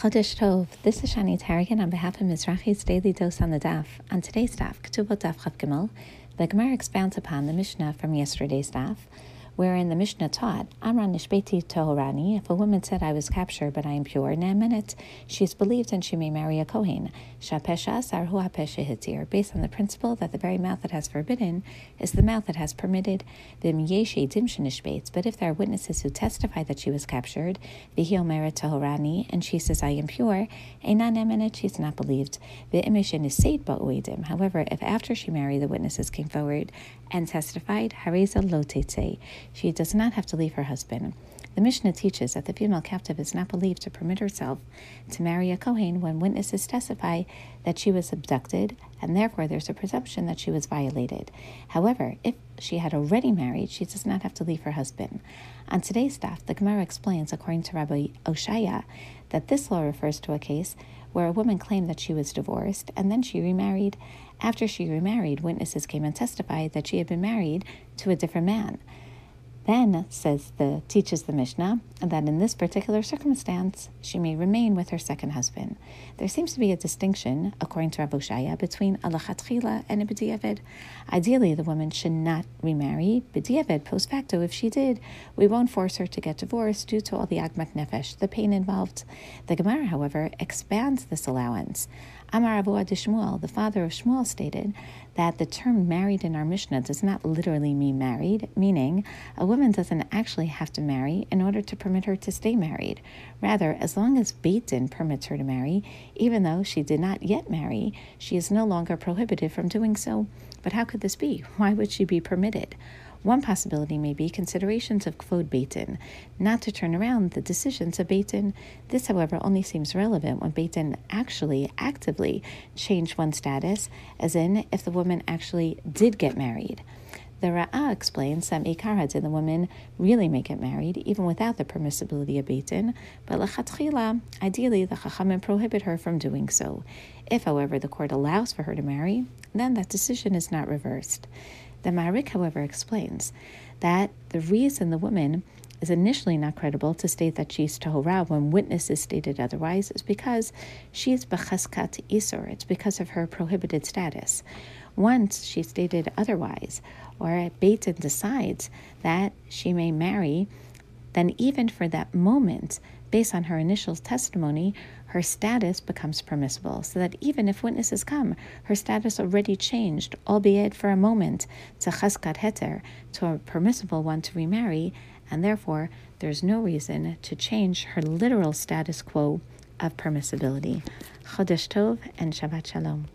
Chodesh Tov, this is Shani Tarragon on behalf of Mizrachi's Daily Dose on the Daf. On today's Daf, Ketubot Daf Chaf Gimel, the Gemara expounds upon the Mishnah from yesterday's Daf, wherein the Mishnah taught, Amran Nishbeti Tohorani, if a woman said, I was captured but I am pure, a she is believed and she may marry a Kohen. Shapesha Sarhu Hapesha Hitzir, based on the principle that the very mouth that has forbidden is the mouth that has permitted. The Miyeshe Dimshanishbates, but if there are witnesses who testify that she was captured, Vihi Merit Tohorani, and she says, I am pure, Einan Eminent, she is not believed. The Imishin is Seit Ba'uedim. However, if after she married the witnesses came forward and testified, Hareza Lotete, she does not have to leave her husband. The Mishnah teaches that the female captive is not believed to permit herself to marry a Kohen when witnesses testify that she was abducted, and therefore there's a presumption that she was violated. However, if she had already married, she does not have to leave her husband. On today's daf, the Gemara explains, according to Rabbi Oshaya, that this law refers to a case where a woman claimed that she was divorced and then she remarried. After she remarried, witnesses came and testified that she had been married to a different man. Then says the teaches the Mishnah that in this particular circumstance she may remain with her second husband. There seems to be a distinction, according to Rav Shaya, between alachatchila and b'diavad. Ideally, the woman should not remarry b'diavad post facto. If she did, we won't force her to get divorced due to all the agmat nefesh, the pain involved. The Gemara, however, expands this allowance. Amar Abu Shmuel, the father of Shmuel, stated that the term married in our Mishnah does not literally mean married, meaning a woman doesn't actually have to marry in order to permit her to stay married. Rather, as long as Beit Din permits her to marry, even though she did not yet marry, she is no longer prohibited from doing so. But how could this be? Why would she be permitted? One possibility may be considerations of kvod Beit not to turn around the decisions of Beit This, however, only seems relevant when Beit actually actively changed one's status, as in if the woman actually did get married. The Ra'ah explains that Meikar did the woman really may get married, even without the permissibility of Beit Din, but Lachatchila, ideally the Chachamim prohibit her from doing so. If, however, the court allows for her to marry, then that decision is not reversed. The Marik, however, explains that the reason the woman is initially not credible to state that she's Tahora when witnesses stated otherwise is because she is Bechezkat Isur. It's because of her prohibited status. Once she stated otherwise, or Beit Din decides that she may marry, then even for that moment, based on her initial testimony, her status becomes permissible, so that even if witnesses come, her status already changed, albeit for a moment, to chaskat heter, to a permissible one to remarry, and therefore there's no reason to change her literal status quo of permissibility. Chodesh Tov and Shabbat Shalom.